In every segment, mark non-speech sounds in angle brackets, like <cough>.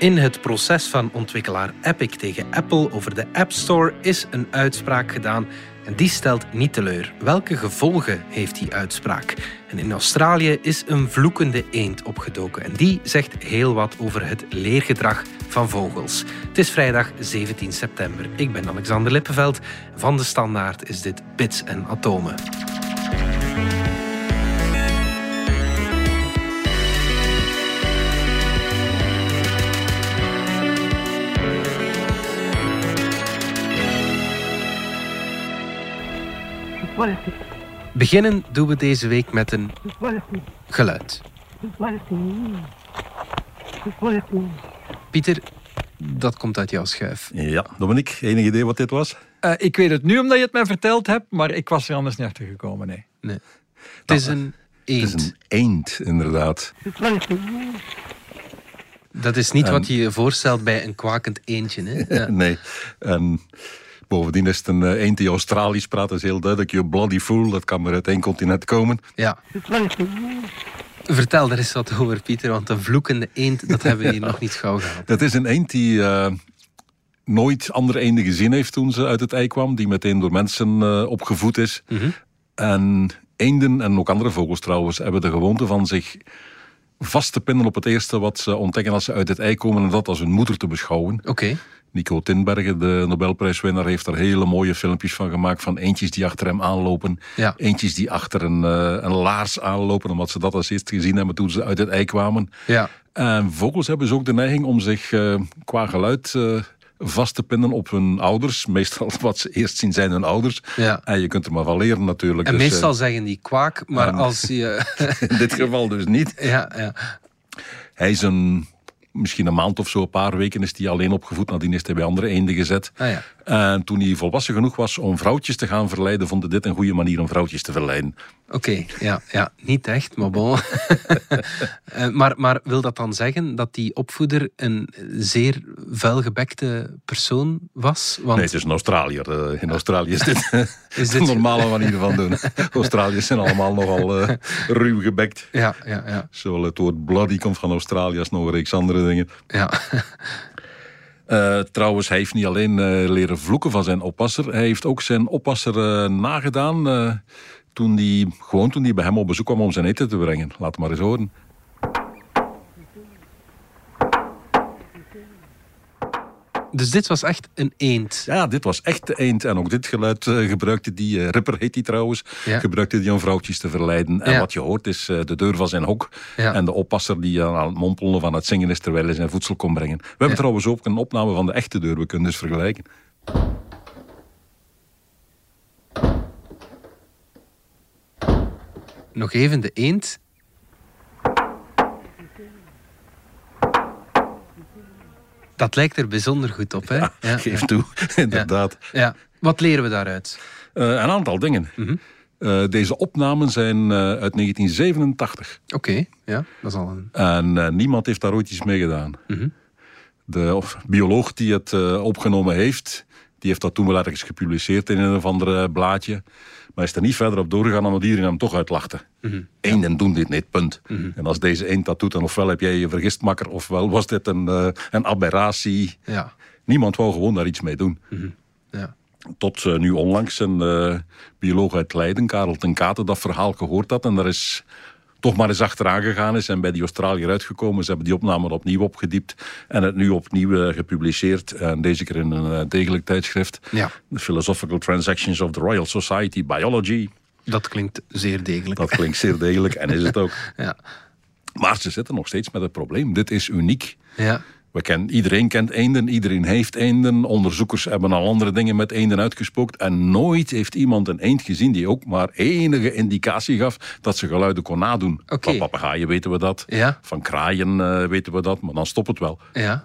In het proces van ontwikkelaar Epic tegen Apple over de App Store is een uitspraak gedaan en die stelt niet teleur. Welke gevolgen heeft die uitspraak? En in Australië is een vloekende eend opgedoken en die zegt heel wat over het leergedrag van vogels. Het is vrijdag 17 september. Ik ben Alexander Lippenveld. Van de Standaard is dit Bits en Atomen. Beginnen doen we deze week met een geluid. Pieter, dat komt uit jouw schuif. Ja, Dominique, enig idee wat dit was? Uh, ik weet het nu omdat je het mij verteld hebt, maar ik was er anders niet achter gekomen. Nee. nee. Het is een eend. Het is een eend, inderdaad. Dat is niet wat je je voorstelt bij een kwakend eendje. Hè? <laughs> Ja. nee. En Bovendien is het een uh, eend die Australisch praat. Dat is heel duidelijk. Je bloody fool. Dat kan maar uit één continent komen. Ja. Vertel er eens wat over, Pieter. Want een vloekende eend, dat hebben we hier <laughs> nog niet gauw gehad. Dat is een eend die uh, nooit andere eenden gezien heeft toen ze uit het ei kwam. Die meteen door mensen uh, opgevoed is. Mm -hmm. En eenden, en ook andere vogels trouwens, hebben de gewoonte van zich vast te pinnen op het eerste wat ze ontdekken als ze uit het ei komen. En dat als hun moeder te beschouwen. Oké. Okay. Nico Tinbergen, de Nobelprijswinnaar, heeft er hele mooie filmpjes van gemaakt. Van eentjes die achter hem aanlopen. Ja. Eentjes die achter een, uh, een laars aanlopen. Omdat ze dat als eerst gezien hebben toen ze uit het ei kwamen. Ja. En vogels hebben dus ook de neiging om zich uh, qua geluid... Uh, vast te pinnen op hun ouders. Meestal <laughs> wat ze eerst zien zijn hun ouders. Ja. En je kunt er maar van leren natuurlijk. En dus, meestal zeggen die kwaak, maar als je... <laughs> in dit geval dus niet. Ja, ja. Hij is een misschien een maand of zo, een paar weken is hij alleen opgevoed. Nadien is hij bij andere eenden gezet. Ah, ja. En toen hij volwassen genoeg was om vrouwtjes te gaan verleiden, vond hij dit een goede manier om vrouwtjes te verleiden. Oké, okay, ja, ja, niet echt, maar bon. <laughs> maar, maar wil dat dan zeggen dat die opvoeder een zeer vuilgebekte persoon was? Want... Nee, het is een Australiër. In Australië is dit, <laughs> is dit... een normale manier van doen. <laughs> Australiërs zijn allemaal nogal uh, ruw gebekt. Ja, ja, ja. Zowel het woord bloody komt van Australië als nog een reeks andere dingen. Ja. Uh, trouwens, hij heeft niet alleen uh, leren vloeken van zijn oppasser. Hij heeft ook zijn oppasser uh, nagedaan toen hij, gewoon toen hij bij hem op bezoek kwam om zijn eten te brengen. Laat maar eens horen. Dus dit was echt een eend? Ja, dit was echt de eend. En ook dit geluid uh, gebruikte die, uh, Ripper heet die trouwens, ja. gebruikte die om vrouwtjes te verleiden. En ja. wat je hoort is uh, de deur van zijn hok ja. en de oppasser die aan het mompelen van het zingen is terwijl hij zijn voedsel kon brengen. We hebben trouwens ook een opname van de echte deur, we kunnen dus vergelijken. Nog even de eend. Dat lijkt er bijzonder goed op, hè? Ja, ja geef toe, inderdaad. Ja. Wat leren we daaruit? Uh, een aantal dingen. Mm -hmm. uh, deze opnamen zijn uh, uit 1987. Oké, okay. ja, dat is al een... En niemand heeft daar ooit iets mee gedaan. Mm -hmm. De of, bioloog die het opgenomen heeft, die heeft dat toen wel ergens gepubliceerd in een of ander blaadje. Maar is er niet verder op doorgegaan omdat iedereen hem toch uitlachte. Mm -hmm. Eenden doen dit niet, punt. Mm -hmm. En als deze eend dat doet, dan ofwel heb jij je vergist makker, ofwel was dit een, uh, een aberratie. Ja. Niemand wou gewoon daar iets mee doen. Mm -hmm. ja. Tot uh, nu onlangs een uh, bioloog uit Leiden, Karel ten Kate, dat verhaal gehoord had. En daar is toch maar eens achteraan gegaan is en bij die Australiër uitgekomen. Ze hebben die opname opnieuw opgediept en het nu opnieuw uh, gepubliceerd. En deze keer in een uh, degelijk tijdschrift. Ja. The Philosophical Transactions of the Royal Society Biology. Dat klinkt zeer degelijk. Dat klinkt zeer degelijk en is het ook. <laughs> ja. Maar ze zitten nog steeds met het probleem. Dit is uniek. Ja. We kennen, iedereen kent eenden, iedereen heeft eenden. Onderzoekers hebben al andere dingen met eenden uitgespookt. En nooit heeft iemand een eend gezien die ook maar enige indicatie gaf dat ze geluiden kon nadoen. Okay. Van papegaaien weten we dat. Ja. Van kraaien uh, weten we dat, maar dan stopt het wel. Ja.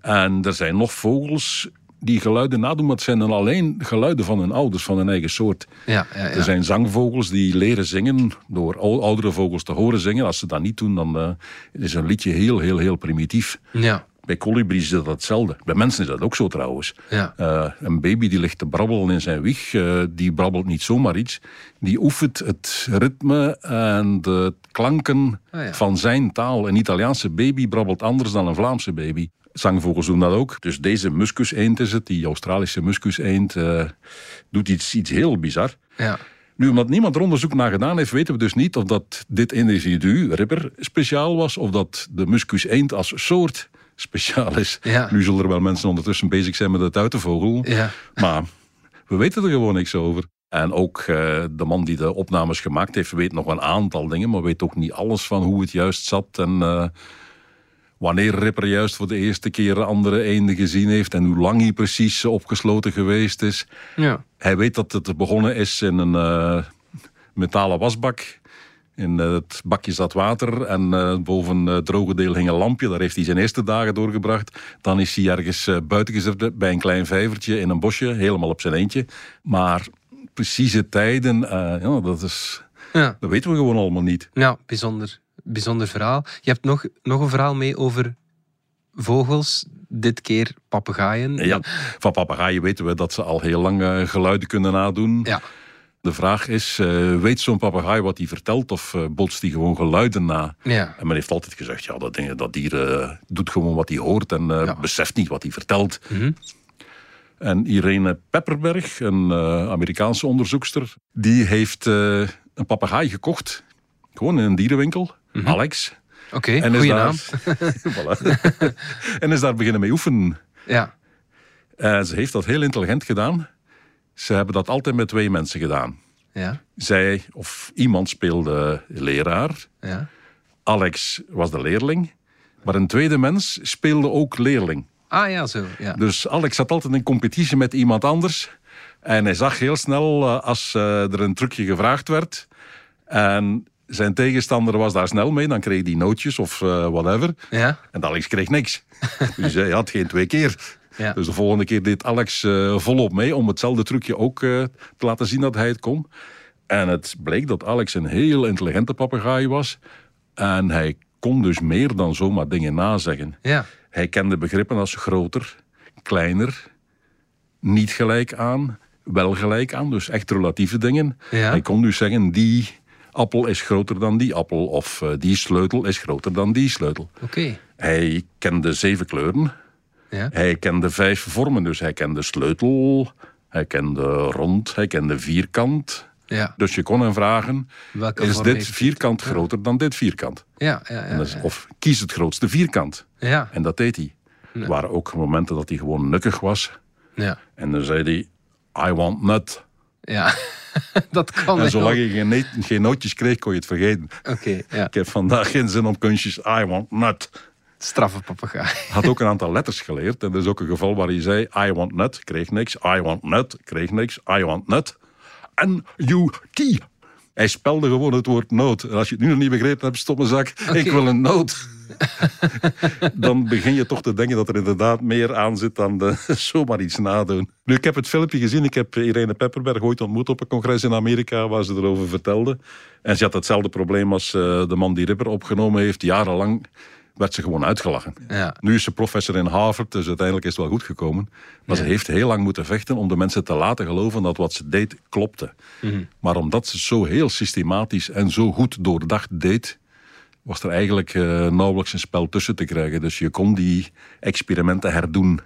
En er zijn nog vogels die geluiden nadoen, maar het zijn dan alleen geluiden van hun ouders, van hun eigen soort. Ja, ja, ja. Er zijn zangvogels die leren zingen door oudere vogels te horen zingen. Als ze dat niet doen, dan uh, is een liedje heel, heel, heel primitief. Ja. Bij kolibries is dat hetzelfde. Bij mensen is dat ook zo trouwens. Ja. Eh, een baby die ligt te brabbelen in zijn wieg, eh, die brabbelt niet zomaar iets. Die oefent het ritme en de klanken Ah, ja. van zijn taal. Een Italiaanse baby brabbelt anders dan een Vlaamse baby. Zangvogels doen dat ook. Dus deze muskuseend is het, die Australische muskuseend, eh doet iets, iets heel bizar. Ja. Nu, omdat niemand er onderzoek naar gedaan heeft, weten we dus niet of dat dit individu, Ripper, speciaal was, of dat de muskus eend als soort speciaal is. Ja. Nu zullen er wel mensen ondertussen bezig zijn met het uit te vogel. Ja. Maar we weten er gewoon niks over. En ook eh, de man die de opnames gemaakt heeft, weet nog een aantal dingen, maar weet ook niet alles van hoe het juist zat en eh, wanneer Ripper juist voor de eerste keer andere eenden gezien heeft en hoe lang hij precies opgesloten geweest is. Ja. Hij weet dat het begonnen is in een eh, metalen wasbak. In eh, het bakje zat water en eh, boven het droge deel hing een lampje. Daar heeft hij zijn eerste dagen doorgebracht. Dan is hij ergens eh, buiten gezet bij een klein vijvertje in een bosje, helemaal op zijn eentje. Maar precieze tijden, eh, ja, dat, is, Ja. dat weten we gewoon allemaal niet. Ja, bijzonder, bijzonder verhaal. Je hebt nog, nog een verhaal mee over vogels, dit keer papegaaien. Ja, van papegaaien weten we dat ze al heel lang eh, geluiden kunnen nadoen. Ja. De vraag is, eh, weet zo'n papegaai wat hij vertelt of eh, botst hij gewoon geluiden na? Ja. En men heeft altijd gezegd, ja, dat, ding, dat dier eh, doet gewoon wat hij hoort en Ja. beseft niet wat hij vertelt. Mhm. En Irene Pepperberg, een Amerikaanse onderzoekster, die heeft een papegaai gekocht. Gewoon in een dierenwinkel, Alex. Oké, En is Mhm. goeie daar, naam. <laughs> Voilà. en is daar beginnen mee oefenen. Ja. En ze heeft dat heel intelligent gedaan. Ze hebben dat altijd met twee mensen gedaan. Ja. Zij of iemand speelde leraar. Ja. Alex was de leerling. Maar een tweede mens speelde ook leerling. Ah ja, zo. Ja. Dus Alex zat altijd in competitie met iemand anders. En hij zag heel snel eh, als eh, er een trucje gevraagd werd. En zijn tegenstander was daar snel mee. Dan kreeg hij nootjes of eh, whatever. Ja. En Alex kreeg niks. <laughs> Dus hij had geen twee keer. Ja. Dus de volgende keer deed Alex eh, volop mee om hetzelfde trucje ook eh, te laten zien dat hij het kon. En het bleek dat Alex een heel intelligente papegaai was. En hij kon dus meer dan zomaar dingen nazeggen. Ja. Hij kende begrippen als groter, kleiner, niet gelijk aan, wel gelijk aan. Dus echt relatieve dingen. Ja. Hij kon dus zeggen, die appel is groter dan die appel. Of eh, die sleutel is groter dan die sleutel. Oké. Hij kende zeven kleuren. Ja. Hij kende vijf vormen. Dus hij kende sleutel, hij kende rond, hij kende vierkant. Ja. Dus je kon hem vragen, Welke is dit vierstkant groter dan dit vierkant? Ja, ja, ja. Is- ja. Of kies het grootste vierkant. Ja. En dat deed hij. Er waren ook momenten dat hij gewoon nukkig was. Ja. En dan zei hij, I want nut. Ja. <laughs> dat kan En zolang je geen, geen nootjes kreeg, kon je het vergeten. Oké, ja. Ik heb vandaag geen zin om kunstjes, I want nut. Straffe papegaai. Had ook een aantal letters geleerd. En er is ook een geval waar hij zei, I want nut, kreeg niks. I want nut, kreeg niks. I want nut. En you key. Hij spelde gewoon het woord noot. En als je het nu nog niet begrepen hebt, stop mijn zak. Ik wil een noot. <laughs> Dan begin je toch te denken dat er inderdaad meer aan zit dan de, <laughs> zomaar iets nadoen. Nu, ik heb het filmpje gezien. Ik heb Irene Pepperberg ooit ontmoet op een congres in Amerika waar ze erover vertelde. En ze had hetzelfde probleem als eh, de man die Ripper opgenomen heeft. Jarenlang werd ze gewoon uitgelachen. Ja. Nu is ze professor in Harvard, dus uiteindelijk is het wel goed gekomen. Maar ze heeft heel lang moeten vechten om de mensen te laten geloven dat wat ze deed klopte. Maar omdat ze het zo heel systematisch en zo goed doordacht deed, was er eigenlijk eh, nauwelijks een spel tussen te krijgen. Dus je kon die experimenten herdoen,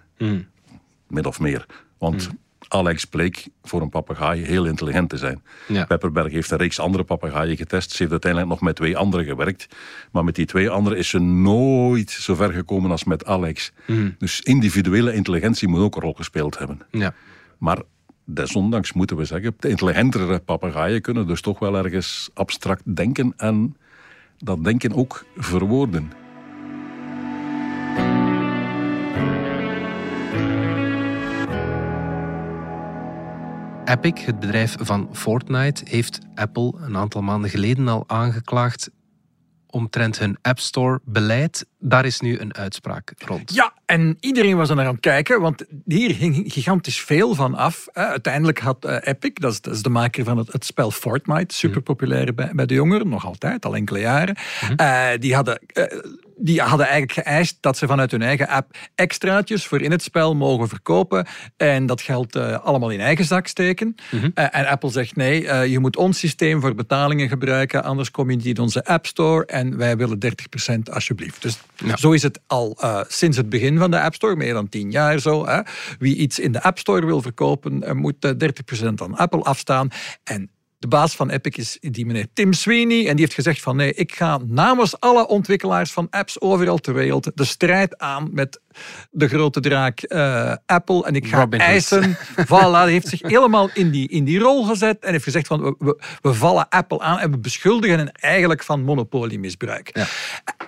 min of meer. Want Alex bleek voor een papegaai heel intelligent te zijn. Ja. Pepperberg heeft een reeks andere papegaaien getest. Ze heeft uiteindelijk nog met twee anderen gewerkt. Maar met die twee anderen is ze nooit zo ver gekomen als met Alex. Dus individuele intelligentie moet ook een rol gespeeld hebben. Ja. Maar desondanks moeten we zeggen, de intelligentere papegaaien kunnen dus toch wel ergens abstract denken en dat denken ook verwoorden. Epic, het bedrijf van Fortnite, heeft Apple een aantal maanden geleden al aangeklaagd omtrent hun App Store beleid. Daar is nu een uitspraak rond. Ja, en iedereen was er naar aan het kijken, want hier ging gigantisch veel van af. uiteindelijk had uh, Epic, dat is, dat is, de maker van het, het spel Fortnite, super populair bij, bij de jongeren, nog altijd, al enkele jaren. Mhm. die hadden die hadden eigenlijk geëist dat ze vanuit hun eigen app extraatjes voor in het spel mogen verkopen en dat geld uh, allemaal in eigen zak steken. Mhm. Eh, en Apple zegt nee, uh, je moet ons systeem voor betalingen gebruiken, anders kom je niet in onze App Store en wij willen 30% alsjeblieft. Dus zo is het al sinds het begin van de App Store, meer dan 10 jaar zo. Hè. Wie iets in de App Store wil verkopen, moet 30% aan Apple afstaan. En de baas van Epic is die meneer Tim Sweeney. En die heeft gezegd van nee, ik ga namens alle ontwikkelaars van apps overal ter wereld de strijd aan met de grote draak uh, Apple. En ik ga Robin eisen. <laughs> Voilà, hij heeft zich helemaal in die, in die rol gezet. En heeft gezegd van we, we, vallen Apple aan en we beschuldigen hen eigenlijk van monopoliemisbruik. Ja.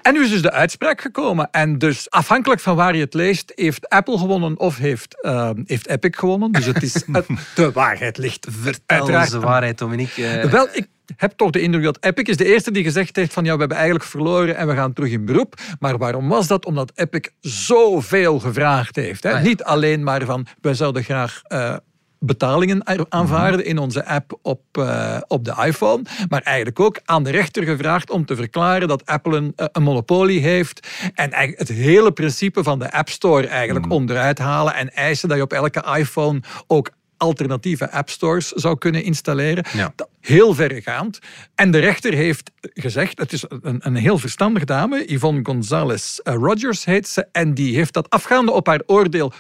En nu is dus de uitspraak gekomen. En dus afhankelijk van waar je het leest, heeft Apple gewonnen of heeft, uh, heeft Epic gewonnen. Dus het is <laughs> de waarheid ligt. Vertel de waarheid, Dominique. Uh... Wel, ik heb toch de indruk dat Epic is de eerste die gezegd heeft van ja, we hebben eigenlijk verloren en we gaan terug in beroep. Maar waarom was dat? Omdat Epic zoveel gevraagd heeft. Hè? Ah, Niet alleen maar van wij zouden graag uh, betalingen aanvaarden in onze app op, uh, op de iPhone. Maar eigenlijk ook aan de rechter gevraagd om te verklaren dat Apple een, eh, een monopolie heeft. En het hele principe van de App Store eigenlijk mm. onderuit halen. En eisen dat je op elke iPhone ook alternatieve app stores zou kunnen installeren. Ja. Heel verregaand. En de rechter heeft gezegd, het is een, een heel verstandige dame, Yvonne Gonzalez eh, Rogers heet ze, en die heeft dat afgaande op haar oordeel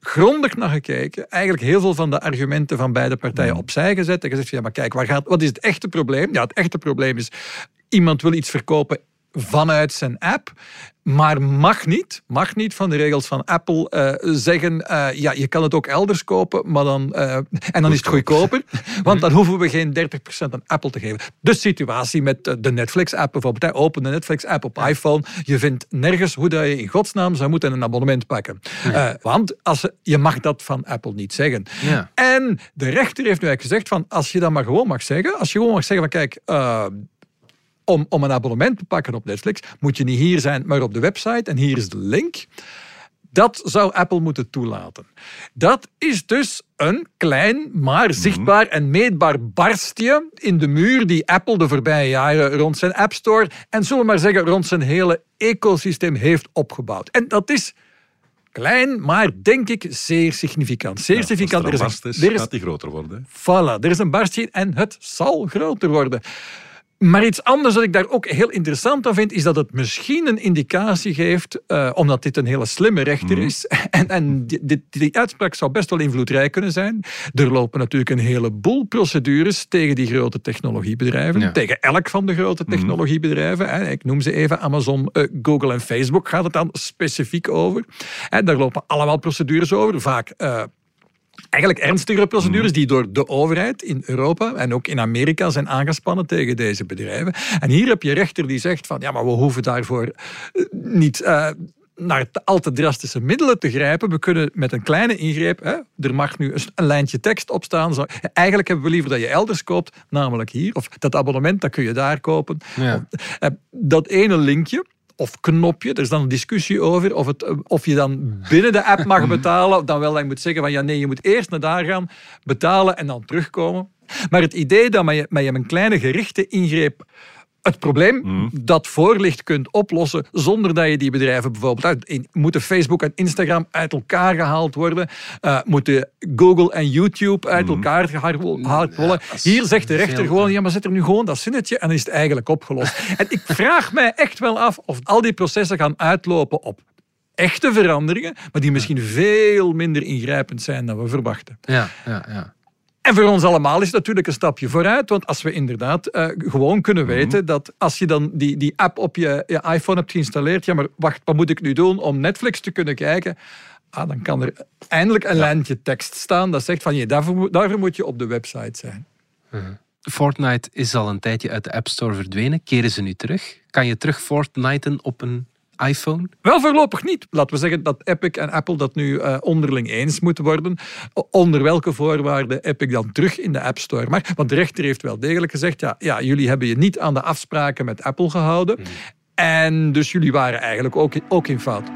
grondig naar gekeken. Eigenlijk heel veel van de argumenten van beide partijen mm. opzij gezet. En gezegd, ja, maar kijk, waar gaat, wat is het echte probleem? Ja, het echte probleem is, iemand wil iets verkopen vanuit zijn app. Maar mag niet, mag niet van de regels van Apple uh, zeggen, uh, ja, je kan het ook elders kopen, maar dan, uh, en dan is het goedkoper, want dan hoeven we geen 30% aan Apple te geven. De situatie met de Netflix-app bijvoorbeeld, open de Netflix-app op iPhone, je vindt nergens hoe dat je in godsnaam zou moeten een abonnement pakken. Ja. want als, je mag dat van Apple niet zeggen. Ja. En de rechter heeft nu eigenlijk gezegd van, als je dat maar gewoon mag zeggen, als je gewoon mag zeggen van, kijk, om, om een abonnement te pakken op Netflix, moet je niet hier zijn, maar op de website. En hier is de link. Dat zou Apple moeten toelaten. Dat is dus een klein, maar mhm. zichtbaar en meetbaar barstje in de muur die Apple de voorbije jaren rond zijn App Store en zullen we maar zeggen rond zijn hele ecosysteem heeft opgebouwd. En dat is klein, maar denk ik zeer significant. Zeer significant. Als er een barst is, er is, gaat die groter worden. Voilà, er is een barstje en het zal groter worden. Maar iets anders dat ik daar ook heel interessant aan vind, is dat het misschien een indicatie geeft, uh, omdat dit een hele slimme rechter mhm. is, <laughs> en, en die, die, uitspraak zou best wel invloedrijk kunnen zijn. Er lopen natuurlijk een heleboel procedures tegen die grote technologiebedrijven, tegen elk van de grote mhm. technologiebedrijven. Ik noem ze even Amazon, uh, Google en Facebook gaat het dan specifiek over. En daar lopen allemaal procedures over, vaak... Uh, eigenlijk ernstigere procedures mhm. die door de overheid in Europa en ook in Amerika zijn aangespannen tegen deze bedrijven. En hier heb je rechter die zegt van ja, maar we hoeven daarvoor eh, niet uh, naar al te drastische middelen te grijpen. We kunnen met een kleine ingreep, hè, er mag nu een lijntje tekst op staan. Zo, eigenlijk hebben we liever dat je elders koopt, namelijk hier. Of dat abonnement, dat kun je daar kopen. Ja. Eh, dat ene linkje, of knopje. Er is dan een discussie over of, het, of je dan binnen de app mag betalen. Dan wel, je moet zeggen van ja, nee, je moet eerst naar daar gaan, betalen en dan terugkomen. Maar het idee dat je met een kleine gerichte ingreep het probleem mm. dat voor ligt kunt oplossen zonder dat je die bedrijven bijvoorbeeld uit, moeten Facebook en Instagram uit elkaar gehaald worden, uh, moeten Google en YouTube uit mm. elkaar gehaald worden. Hier zegt de rechter gewoon, ja maar zet er nu gewoon dat zinnetje en dan is het eigenlijk opgelost. <laughs> en ik vraag mij echt wel af of al die processen gaan uitlopen op echte veranderingen, maar die misschien veel minder ingrijpend zijn dan we verwachten. Ja, ja, ja. En voor ons allemaal is het natuurlijk een stapje vooruit. Want als we inderdaad uh, gewoon kunnen mhm. weten dat als je dan die, die app op je, je iPhone hebt geïnstalleerd, ja, maar wacht, wat moet ik nu doen om Netflix te kunnen kijken? Ah, dan kan er eindelijk een lijntje tekst staan dat zegt van je, daarvoor, daarvoor moet je op de website zijn. Mhm. Fortnite is al een tijdje uit de App Store verdwenen. Keren ze nu terug? Kan je terug Fortniten op een iPhone? Wel voorlopig niet. Laten we zeggen dat Epic en Apple dat nu uh, onderling eens moeten worden. Onder welke voorwaarden Epic dan terug in de App Store mag. Want de rechter heeft wel degelijk gezegd, ja, ja jullie hebben je niet aan de afspraken met Apple gehouden. Hmm. En dus jullie waren eigenlijk ook, ook in fout.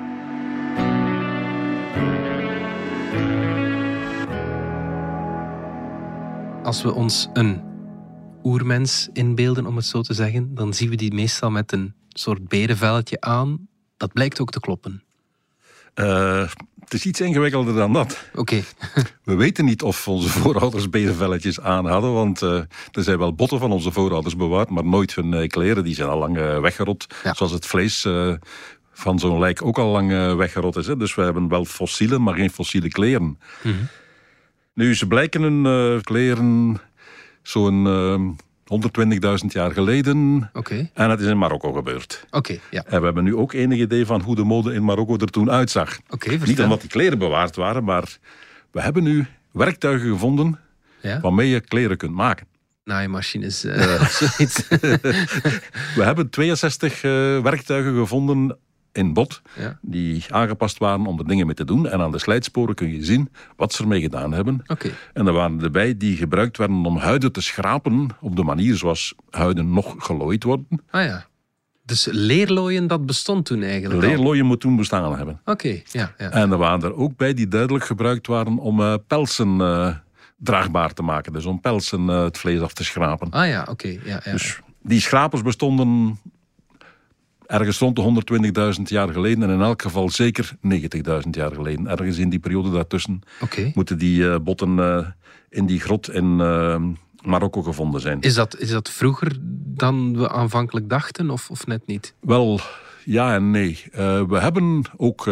Als we ons een oermens inbeelden, om het zo te zeggen, dan zien we die meestal met een soort berenvelletje aan. Dat blijkt ook te kloppen. Uh, het is iets ingewikkelder dan dat. Oké. <laughs> we weten niet of onze voorouders berenvelletjes aan hadden, want uh, er zijn wel botten van onze voorouders bewaard, maar nooit hun uh, kleren. Die zijn al lang weggerot, ja. zoals het vlees van zo'n lijk ook al lang weggerot is. Hè. Dus we hebben wel fossielen, maar geen fossiele kleren. Mm -hmm. Nu, ze blijken hun kleren zo'n 120.000 jaar geleden. Okay. En het is in Marokko gebeurd. Oké, ja. En we hebben nu ook enig idee van hoe de mode in Marokko er toen uitzag. Niet omdat die kleren bewaard waren, maar we hebben nu werktuigen gevonden ja? waarmee je kleren kunt maken. Naaimachines, uh, <laughs> zoiets. <laughs> we hebben 62 uh, werktuigen gevonden in bot, ja. die aangepast waren om er dingen mee te doen. En aan de slijtsporen kun je zien wat ze ermee gedaan hebben. Okay. En er waren erbij die gebruikt werden om huiden te schrapen op de manier zoals huiden nog gelooid worden. Ah ja. Dus leerlooien, dat bestond toen eigenlijk Leerlooien moet toen bestaan hebben. Oké, ja, ja. En er waren er ook bij die duidelijk gebruikt waren om uh, pelsen uh, draagbaar te maken. Dus om pelsen uh, het vlees af te schrapen. Ah ja, oké. ja, ja. Dus die schrapers bestonden ergens rond de 120.000 jaar geleden en in elk geval zeker 90.000 jaar geleden. Ergens in die periode daartussen okay. moeten die uh, botten uh, in die grot in uh, Marokko gevonden zijn. Is dat, is dat vroeger dan we aanvankelijk dachten of, of net niet? Wel, ja en nee. we hebben ook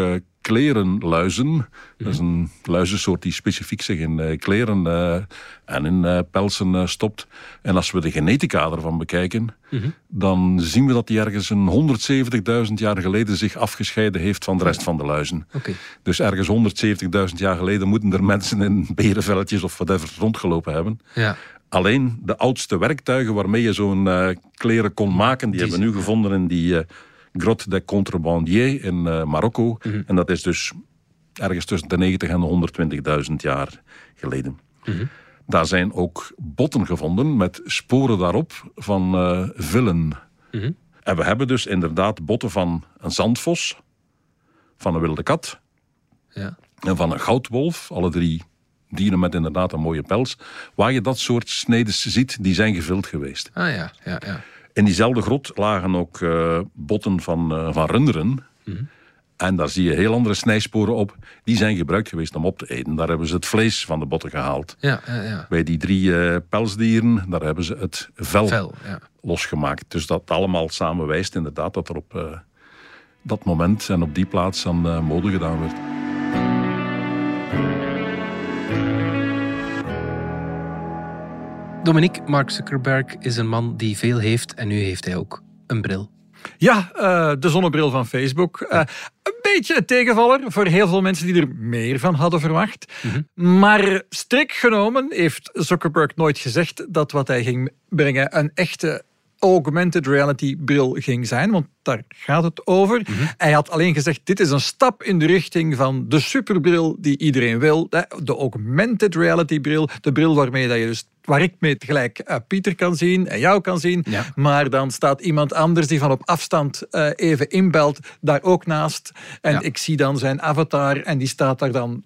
klerenluizen. Dat is een luizensoort die specifiek zich in uh, kleren uh, en in uh, pelsen stopt. En als we de genetica ervan bekijken, mm-hmm. dan zien we dat die ergens een 170.000 jaar geleden zich afgescheiden heeft van de rest van de luizen. Okay. Dus ergens 170.000 jaar geleden moeten er mensen in berenvelletjes of whatever rondgelopen hebben. Ja. Alleen de oudste werktuigen waarmee je zo'n kleren kon maken, die, die hebben we nu gevonden in die Grotte des Contrebandiers in uh, Marokko. Mm -hmm. En dat is dus ergens tussen de 90 en de 120.000 jaar geleden. Mm -hmm. Daar zijn ook botten gevonden met sporen daarop van uh, villen. Mm -hmm. En we hebben dus inderdaad botten van een zandvos, van een wilde kat ja. en van een goudwolf. Alle drie dieren met inderdaad een mooie pels. Waar je dat soort snedes ziet, die zijn gevild geweest. Ah ja, ja, ja. In diezelfde grot lagen ook uh, botten van, uh, van runderen. Mm -hmm. En daar zie je heel andere snijsporen op. Die zijn gebruikt geweest om op te eten. Daar hebben ze het vlees van de botten gehaald. Ja, ja, ja. Bij die drie uh, pelsdieren, daar hebben ze het vel, losgemaakt. Dus dat allemaal samen wijst inderdaad dat er op dat moment en op die plaats aan mode gedaan werd. Dominique, Mark Zuckerberg is een man die veel heeft en nu heeft hij ook een bril. Ja, uh, de zonnebril van Facebook. Uh, een beetje een tegenvaller voor heel veel mensen die er meer van hadden verwacht. Mm -hmm. Maar strikt genomen heeft Zuckerberg nooit gezegd dat wat hij ging brengen een echte augmented reality bril ging zijn, want daar gaat het over. Mm -hmm. Hij had alleen gezegd, dit is een stap in de richting van de superbril die iedereen wil. De augmented reality bril, de bril waarmee dat je dus waar ik mee tegelijk uh, Pieter kan zien en jou kan zien. Ja. Maar dan staat iemand anders die van op afstand uh, even inbelt daar ook naast. En ja. ik zie dan zijn avatar en die staat daar dan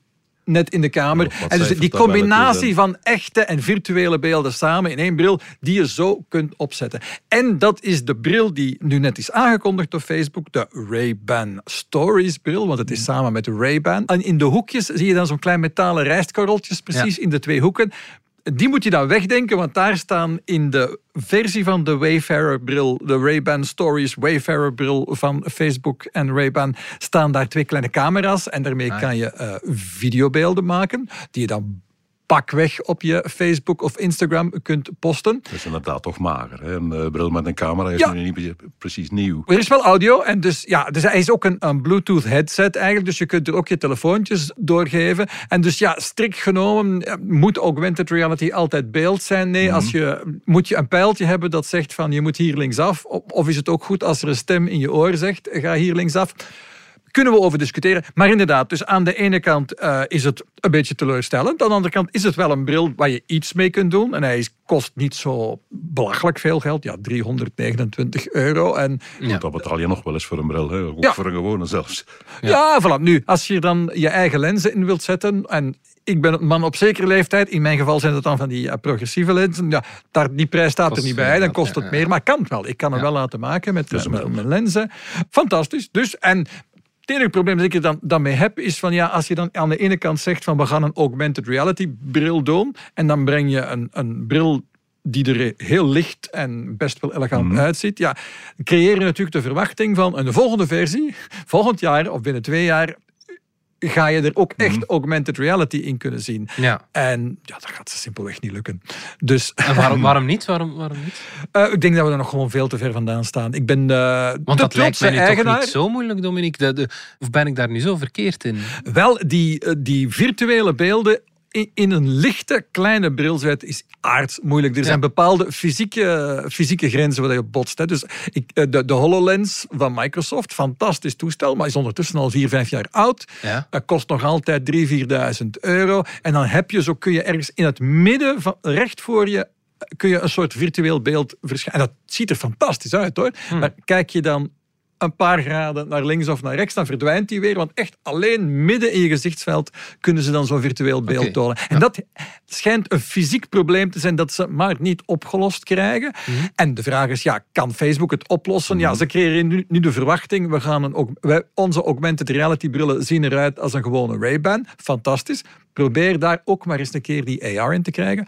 net in de kamer. En dus die combinatie van echte en virtuele beelden samen in één bril, die je zo kunt opzetten. En dat is de bril die nu net is aangekondigd door Facebook, de Ray-Ban Stories bril, want het is samen met Ray-Ban. En in de hoekjes zie je dan zo'n klein metalen rijstkorreltjes, precies Ja. in de twee hoeken. Die moet je dan wegdenken, want daar staan in de versie van de Wayfarer-bril, de Ray-Ban Stories Wayfarer-bril van Facebook en Ray-Ban, staan daar twee kleine camera's. En daarmee Ah. kan je eh, videobeelden maken, die je dan pakweg op je Facebook of Instagram kunt posten. Dat is inderdaad toch mager. Hè? Een uh, bril met een camera is Ja. nu niet pre- precies nieuw. Er is wel audio en dus, ja, dus hij is ook een, een Bluetooth headset eigenlijk. Dus je kunt er ook je telefoontjes doorgeven. En dus ja, strikt genomen ja, moet augmented reality altijd beeld zijn. Nee, als je, moet je een pijltje hebben dat zegt van je moet hier linksaf. Of is het ook goed als er een stem in je oor zegt ga hier linksaf. Kunnen we over discussiëren. Maar inderdaad, dus aan de ene kant eh, is het een beetje teleurstellend. Aan de andere kant is het wel een bril waar je iets mee kunt doen. En hij kost niet zo belachelijk veel geld. Ja, 329 euro. En, ja. Dat betaal je nog wel eens voor een bril. Hè? Ook voor een gewone zelfs. Ja, ja voilà. Nu, als je dan je eigen lenzen in wilt zetten... en ik ben een man op zekere leeftijd. In mijn geval zijn het dan van die progressieve lenzen. Ja, daar, die prijs staat er niet bij. Dan kost het meer. Maar kan het wel. Ik kan hem wel laten maken met, dus met mijn lenzen. Fantastisch. Dus, en het enige probleem dat ik er dan, dan mee heb, is van ja, als je dan aan de ene kant zegt van we gaan een augmented reality bril doen en dan breng je een, een bril die er heel licht en best wel elegant mhm. uitziet, ja, creëer je natuurlijk de verwachting van een volgende versie, volgend jaar of binnen twee jaar, ga je er ook echt mhm. augmented reality in kunnen zien. Ja. En ja, dat gaat simpelweg niet lukken. Dus, en waarom, waarom niet? Waarom, waarom niet? Uh, ik denk dat we er nog gewoon veel te ver vandaan staan. Ik ben uh, Want dat lijkt nu eigenaar. toch niet zo moeilijk, Dominique? De, of ben ik daar nu zo verkeerd in? Wel, die, uh, die virtuele beelden in een lichte, kleine bril zet, is aards moeilijk. Er zijn bepaalde fysieke, fysieke grenzen waar je botst. Hè. Dus ik, eh, de, de HoloLens van Microsoft, fantastisch toestel, maar is ondertussen al 4, 5 jaar oud. Ja. kost nog altijd 3.000, 4.000 euro. En dan heb je, zo kun je ergens in het midden, van, recht voor je, kun je een soort virtueel beeld verschijnen. En dat ziet er fantastisch uit hoor. Hmm. Maar kijk je dan een paar graden naar links of naar rechts, dan verdwijnt die weer. Want echt alleen midden in je gezichtsveld kunnen ze dan zo'n virtueel beeld tonen. En dat schijnt een fysiek probleem te zijn dat ze maar niet opgelost krijgen. Mhm. En de vraag is, ja, kan Facebook het oplossen? Ja, mhm. ze creëren nu, nu, de verwachting, we gaan een, wij, onze augmented reality brillen zien eruit als een gewone Ray-Ban. Fantastisch. Probeer daar ook maar eens een keer die AR in te krijgen.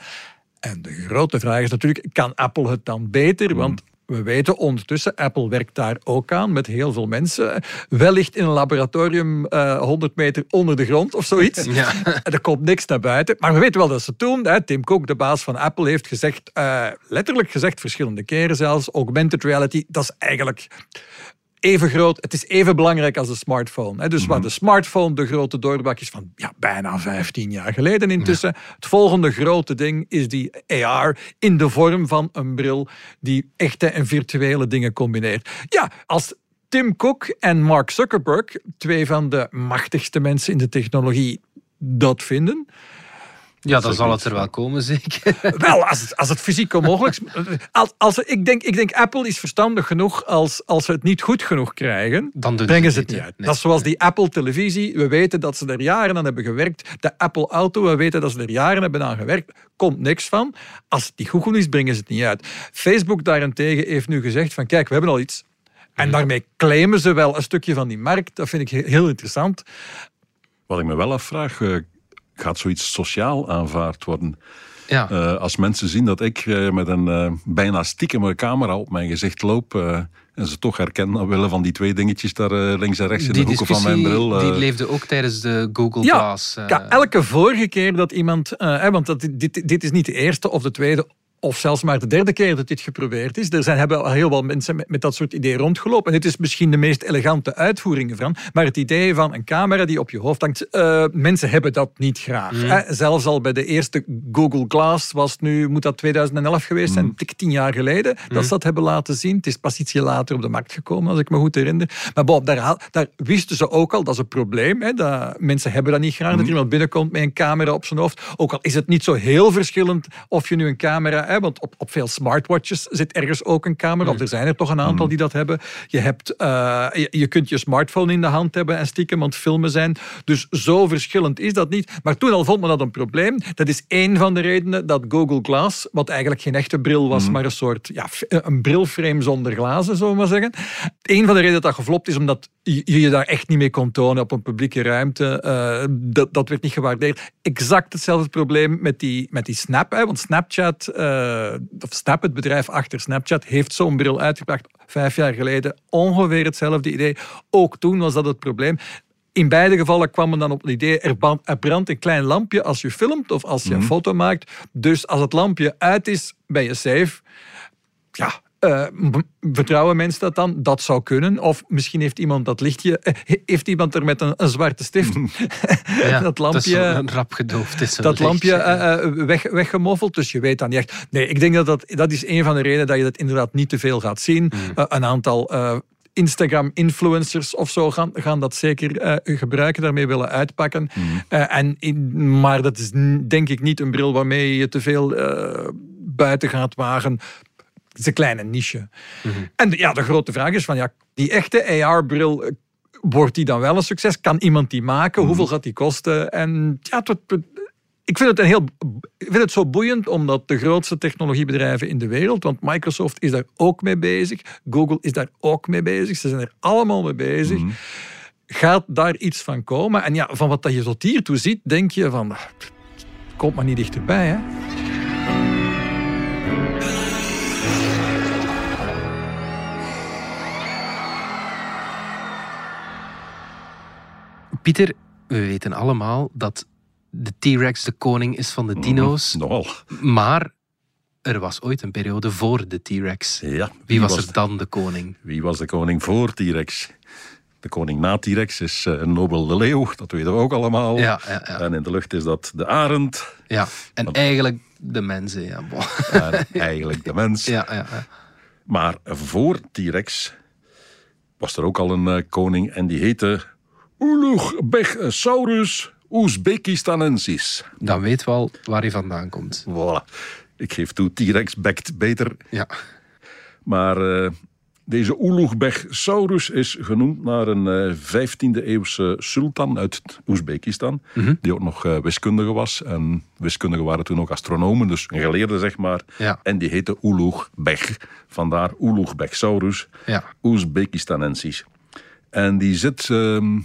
En de grote vraag is natuurlijk, kan Apple het dan beter? Mhm. Want we weten ondertussen, Apple werkt daar ook aan met heel veel mensen. Wellicht in een laboratorium uh, eh, 100 meter onder de grond of zoiets. <laughs> Ja. Er komt niks naar buiten. Maar we weten wel dat ze het doen. Hè. Tim Cook, de baas van Apple, heeft gezegd, uh, letterlijk gezegd, verschillende keren zelfs, augmented reality, dat is eigenlijk even groot, het is even belangrijk als de smartphone. Dus waar mhm. de smartphone de grote doorbraak is van ja, bijna 15 jaar geleden intussen. Het volgende grote ding is die AR in de vorm van een bril die echte en virtuele dingen combineert. Ja, als Tim Cook en Mark Zuckerberg, twee van de machtigste mensen in de technologie, dat vinden ja, dan zal het er wel komen, zeker. <laughs> Wel, als het, als het fysiek onmogelijk is. Als, als, ik, denk, ik denk, Apple is verstandig genoeg als, als ze het niet goed genoeg krijgen, dan brengen ze het niet uit. dat is zoals die Apple-televisie. We weten dat ze er jaren aan hebben gewerkt. De Apple-auto, we weten dat ze er jaren hebben aan gewerkt. Komt niks van. Als het niet goed genoeg is, brengen ze het niet uit. Facebook daarentegen heeft nu gezegd van, kijk, we hebben al iets. En daarmee claimen ze wel een stukje van die markt. Dat vind ik heel interessant. Wat ik me wel afvraag, eh, gaat zoiets sociaal aanvaard worden. Ja. Uh, als mensen zien dat ik uh, met een uh, bijna stiekeme camera op mijn gezicht loop en ze toch herkennen willen van die twee dingetjes daar links en rechts in de hoeken van mijn bril. Die leefde ook tijdens de Google ja, Glass. Ja, elke vorige keer dat iemand, want dat, dit, dit is niet de eerste of de tweede of zelfs maar de derde keer dat dit geprobeerd is. Er zijn, hebben al heel veel mensen met, met, dat soort ideeën rondgelopen. En dit is misschien de meest elegante uitvoering ervan. Maar het idee van een camera die op je hoofd hangt, uh, mensen hebben dat niet graag. Mm. Zelfs al bij de eerste Google Glass was het nu, moet dat 2011 geweest zijn, mm. tik tien jaar geleden, dat mm. ze dat hebben laten zien. Het is pas ietsje later op de markt gekomen, als ik me goed herinner. Maar Bob, daar, daar wisten ze ook al, dat is een probleem. Hè, dat, mensen hebben dat niet graag, dat iemand binnenkomt met een camera op zijn hoofd. Ook al is het niet zo heel verschillend of je nu een camera want op, op veel smartwatches zit ergens ook een camera. Of mm. er zijn er toch een aantal mm. die dat hebben. Je, hebt, uh, je, je, kunt je smartphone in de hand hebben en stiekem aan het filmen zijn. Dus zo verschillend is dat niet. Maar toen al vond men dat een probleem. Dat is één van de redenen dat Google Glass, wat eigenlijk geen echte bril was, mm. maar een soort ja, een brilframe zonder glazen, zullen we maar zeggen. Eén van de redenen dat dat geflopt is, omdat je je daar echt niet mee kon tonen op een publieke ruimte. Uh, dat, dat werd niet gewaardeerd. Exact hetzelfde probleem met die, met die Snap. Hè, want Snapchat, uh, of Snap, het bedrijf achter Snapchat, heeft zo'n bril uitgebracht vijf jaar geleden. Ongeveer hetzelfde idee. Ook toen was dat het probleem. In beide gevallen kwam men dan op het idee, er brandt een klein lampje als je filmt of als je een mhm. foto maakt. Dus als het lampje uit is, ben je safe. Ja, uh, vertrouwen mensen dat dan? Dat zou kunnen. Of misschien heeft iemand dat lichtje, uh, heeft iemand er met een, een zwarte stift <laughs> <laughs> ja, dat lampje, dat rap gedoofd is. Dat lampje uh, weg, weggemoffeld, dus je weet dan niet echt. Nee, ik denk dat, dat dat is een van de redenen dat je dat inderdaad niet te veel gaat zien. Mm. een aantal Instagram-influencers of zo gaan, gaan dat zeker eh, gebruiken, daarmee willen uitpakken. Eh, en in, maar dat is denk ik niet een bril waarmee je te veel eh, buiten gaat wagen. Het is een kleine niche. En de- ja, de grote vraag is van, ja, die echte AR-bril, eh, wordt die dan wel een succes? Kan iemand die maken? Hoeveel gaat die kosten? En ja, ik vind het, een heel, ik vind het zo boeiend omdat de grootste technologiebedrijven in de wereld, want Microsoft is daar ook mee bezig, Google is daar ook mee bezig, ze zijn er allemaal mee bezig. Gaat daar iets van komen? En ja, van wat dat je tot hiertoe ziet, denk je van, pff, komt maar niet dichterbij, hè? Pieter, we weten allemaal dat de T-Rex de koning is van de dino's. Nogal. Maar er was ooit een periode voor de T-Rex. Ja. Wie was er dan de koning? Wie was de koning voor T-Rex? De koning na T-Rex is eh, Nobel de leeuw, dat weten we ook allemaal. Ja, ja, ja. En in de lucht is dat de arend, ja. En eigenlijk de mensen. Ja, en <laughs> eigenlijk de mens. ja, ja, ja. Maar voor T-Rex was er ook al een eh, koning en die heette Ulugbechosaurus Oezbekistanensis. Dan weten we al waar hij vandaan komt. Voilà. Ik geef toe, T-Rex bekt beter. Ja. Maar eh, deze Ulugbechosaurus is genoemd naar een eh 15e eeuwse sultan uit Oezbekistan. Die ook nog eh, wiskundige was. En wiskundigen waren toen ook astronomen, dus een geleerde zeg maar. Ja. En die heette Ulugbech. Vandaar Ulugbechosaurus Ja. Oezbekistanensis. En die zit ehm,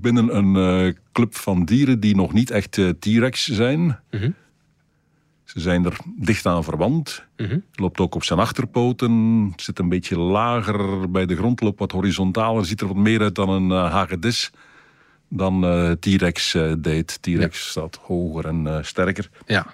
binnen een eh, club van dieren die nog niet echt eh, T-Rex zijn. Ze zijn er dicht aan verwant. Loopt ook op zijn achterpoten. Zit een beetje lager bij de grond. Loopt wat horizontaler. Ziet er wat meer uit dan een eh, hagedis. Dan T-Rex deed. T-Rex staat hoger en sterker. Ja.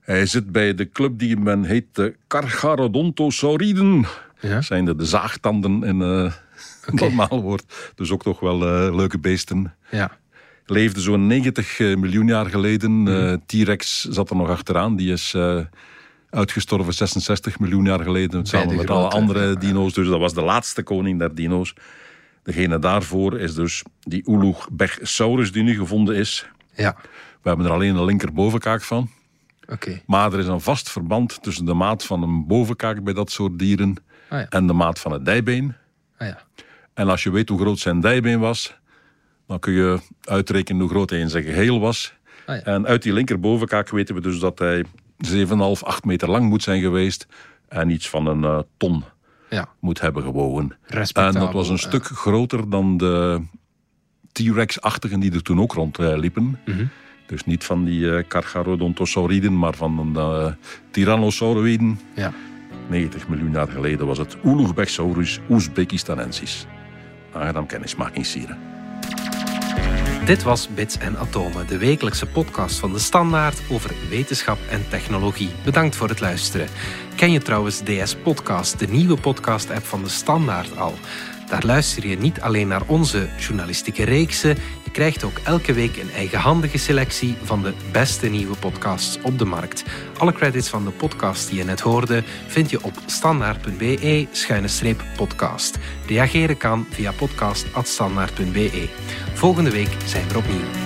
Hij zit bij de club die men heet de Carcharodontosauriden. Ja. Zijn er de zaagtanden in <laughs> eh normaal woord. Dus ook toch wel eh, leuke beesten. Ja. Leefde zo'n 90 eh, miljoen jaar geleden. Eh, T-Rex zat er nog achteraan. Die is uitgestorven 66 miljoen jaar geleden. Samen de met alle andere ja. dino's. Dus dat was de laatste koning der dino's. Degene daarvoor is dus die Ulugbechosaurus die nu gevonden is. Ja. We hebben er alleen een linkerbovenkaak van. Oké. Maar er is een vast verband tussen de maat van een bovenkaak bij dat soort dieren Ah ja. en de maat van het dijbeen. Ah ja. En als je weet hoe groot zijn dijbeen was, dan kun je uitrekenen hoe groot hij in zijn geheel was. Ah ja. En uit die linkerbovenkaak weten we dus dat hij 7,5, 8 meter lang moet zijn geweest en iets van een eh, ton Ja. moet hebben gewogen. En dat was een stuk groter dan de T-Rex-achtigen die er toen ook rondliepen. Mhm. Dus niet van die eh Carcharodontosauriden, maar van de eh, Tyrannosauroiden. Ja. 90 miljoen jaar geleden was het Ulugbechosaurus oezbekistanensis. Aangenaam kennismaking, Sieren. Dit was Bits en Atomen, de wekelijkse podcast van de Standaard over wetenschap en technologie. Bedankt voor het luisteren. Ken je trouwens DS Podcast, de nieuwe podcast-app van de Standaard al? Daar luister je niet alleen naar onze journalistieke reeksen, krijgt ook elke week een eigenhandige selectie van de beste nieuwe podcasts op de markt. Alle credits van de podcast die je net hoorde vind je op standaard.be-podcast. Reageren kan via podcast.standaard.be. Volgende week zijn we opnieuw.